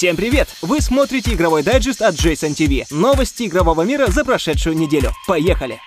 Всем привет! Вы смотрите игровой дайджест от Jason TV. Новости игрового мира за прошедшую неделю. Поехали!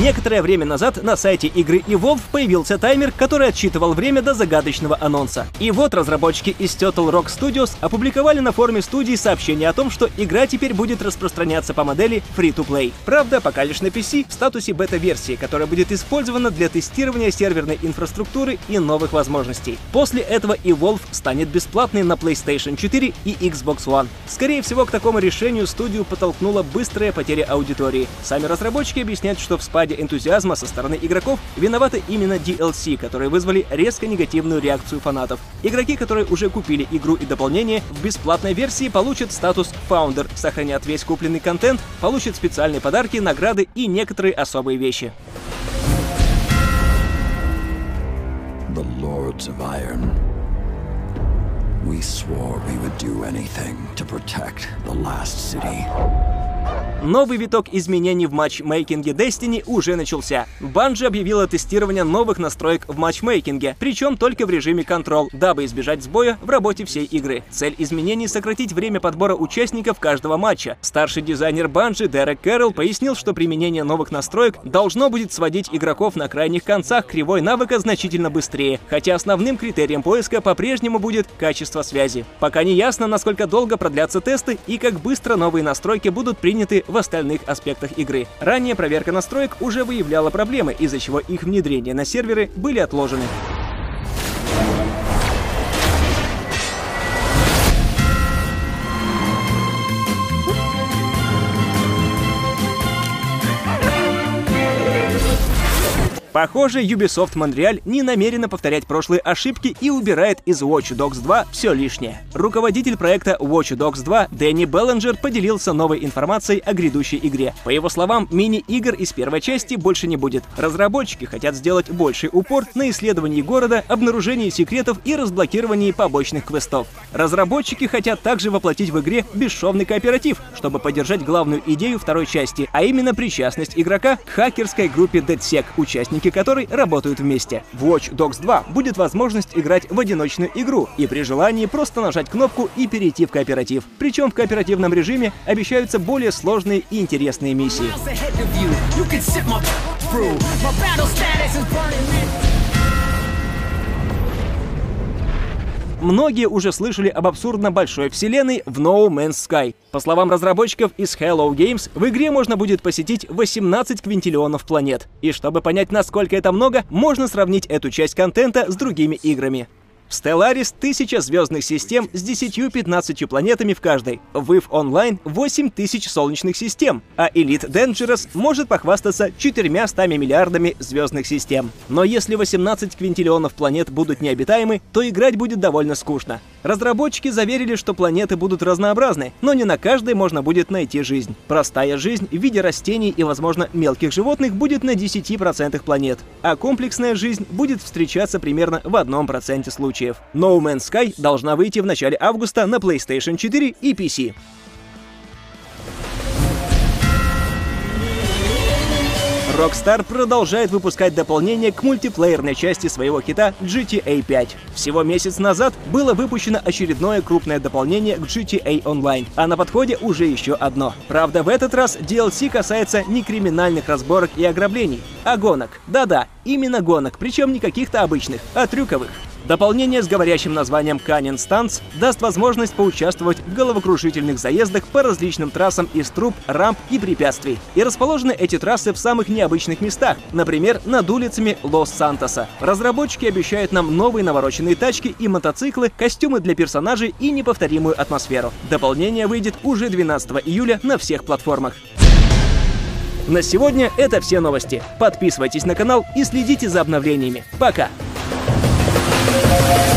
Некоторое время назад на сайте игры Evolve появился таймер, который отсчитывал время до загадочного анонса. И вот разработчики из Turtle Rock Studios опубликовали на форуме студии сообщение о том, что игра теперь будет распространяться по модели Free-to-Play. Правда, пока лишь на PC в статусе бета-версии, которая будет использована для тестирования серверной инфраструктуры и новых возможностей. После этого Evolve станет бесплатной на PlayStation 4 и Xbox One. Скорее всего, к такому решению студию подтолкнула быстрая потеря аудитории. Сами разработчики объясняют, что в спаде спаде энтузиазма со стороны игроков виноваты именно DLC, которые вызвали резко негативную реакцию фанатов. Игроки, которые уже купили игру и дополнение, в бесплатной версии получат статус Founder, сохранят весь купленный контент, получат специальные подарки, награды и некоторые особые вещи. The Lords of Iron. We swore we would do anything to protect the last city. Новый виток изменений в матчмейкинге Destiny уже начался. Bungie объявила тестирование новых настроек в матчмейкинге, причем только в режиме Control, дабы избежать сбоя в работе всей игры. Цель изменений — сократить время подбора участников каждого матча. Старший дизайнер Bungie Дерек Кэрролл пояснил, что применение новых настроек должно будет сводить игроков на крайних концах кривой навыка значительно быстрее, хотя основным критерием поиска по-прежнему будет качество связи. Пока не ясно, насколько долго продлятся тесты и как быстро новые настройки будут приняты в остальных аспектах игры. Ранее проверка настроек уже выявляла проблемы, из-за чего их внедрение на серверы были отложены. Похоже, Ubisoft Montreal не намерена повторять прошлые ошибки и убирает из Watch Dogs 2 все лишнее. Руководитель проекта Watch Dogs 2 Дэнни Беллинджер поделился новой информацией о грядущей игре. По его словам, мини-игр из первой части больше не будет. Разработчики хотят сделать больший упор на исследовании города, обнаружении секретов и разблокировании побочных квестов. Разработчики хотят также воплотить в игре бесшовный кооператив, чтобы поддержать главную идею второй части, а именно причастность игрока к хакерской группе DeadSec, участники участники которой работают вместе. В Watch Dogs 2 будет возможность играть в одиночную игру и при желании просто нажать кнопку и перейти в кооператив. Причем в кооперативном режиме обещаются более сложные и интересные миссии. Многие уже слышали об абсурдно большой вселенной в No Man's Sky. По словам разработчиков из Hello Games, в игре можно будет посетить 18 квинтиллионов планет. И чтобы понять, насколько это много, можно сравнить эту часть контента с другими играми. В Stellaris тысяча звездных систем с 10-15 планетами в каждой. В EVE Online 8000 солнечных систем, а Elite Dangerous может похвастаться 400 миллиардами звездных систем. Но если 18 квинтиллионов планет будут необитаемы, то играть будет довольно скучно. Разработчики заверили, что планеты будут разнообразны, но не на каждой можно будет найти жизнь. Простая жизнь в виде растений и, возможно, мелких животных будет на 10% планет, а комплексная жизнь будет встречаться примерно в 1% случаев. No Man's Sky должна выйти в начале августа на PlayStation 4 и PC. Rockstar продолжает выпускать дополнение к мультиплеерной части своего хита GTA 5. Всего месяц назад было выпущено очередное крупное дополнение к GTA Online, а на подходе уже еще одно. Правда, в этот раз DLC касается не криминальных разборок и ограблений, а гонок. Да-да, именно гонок, причем не каких-то обычных, а трюковых. Дополнение с говорящим названием Canyon Stunts даст возможность поучаствовать в головокружительных заездах по различным трассам из труб, рамп и препятствий. И расположены эти трассы в самых необычных местах, например, над улицами Лос-Сантоса. Разработчики обещают нам новые навороченные тачки и мотоциклы, костюмы для персонажей и неповторимую атмосферу. Дополнение выйдет уже 12 июля на всех платформах. На сегодня это все новости. Подписывайтесь на канал и следите за обновлениями. Пока! Thank you.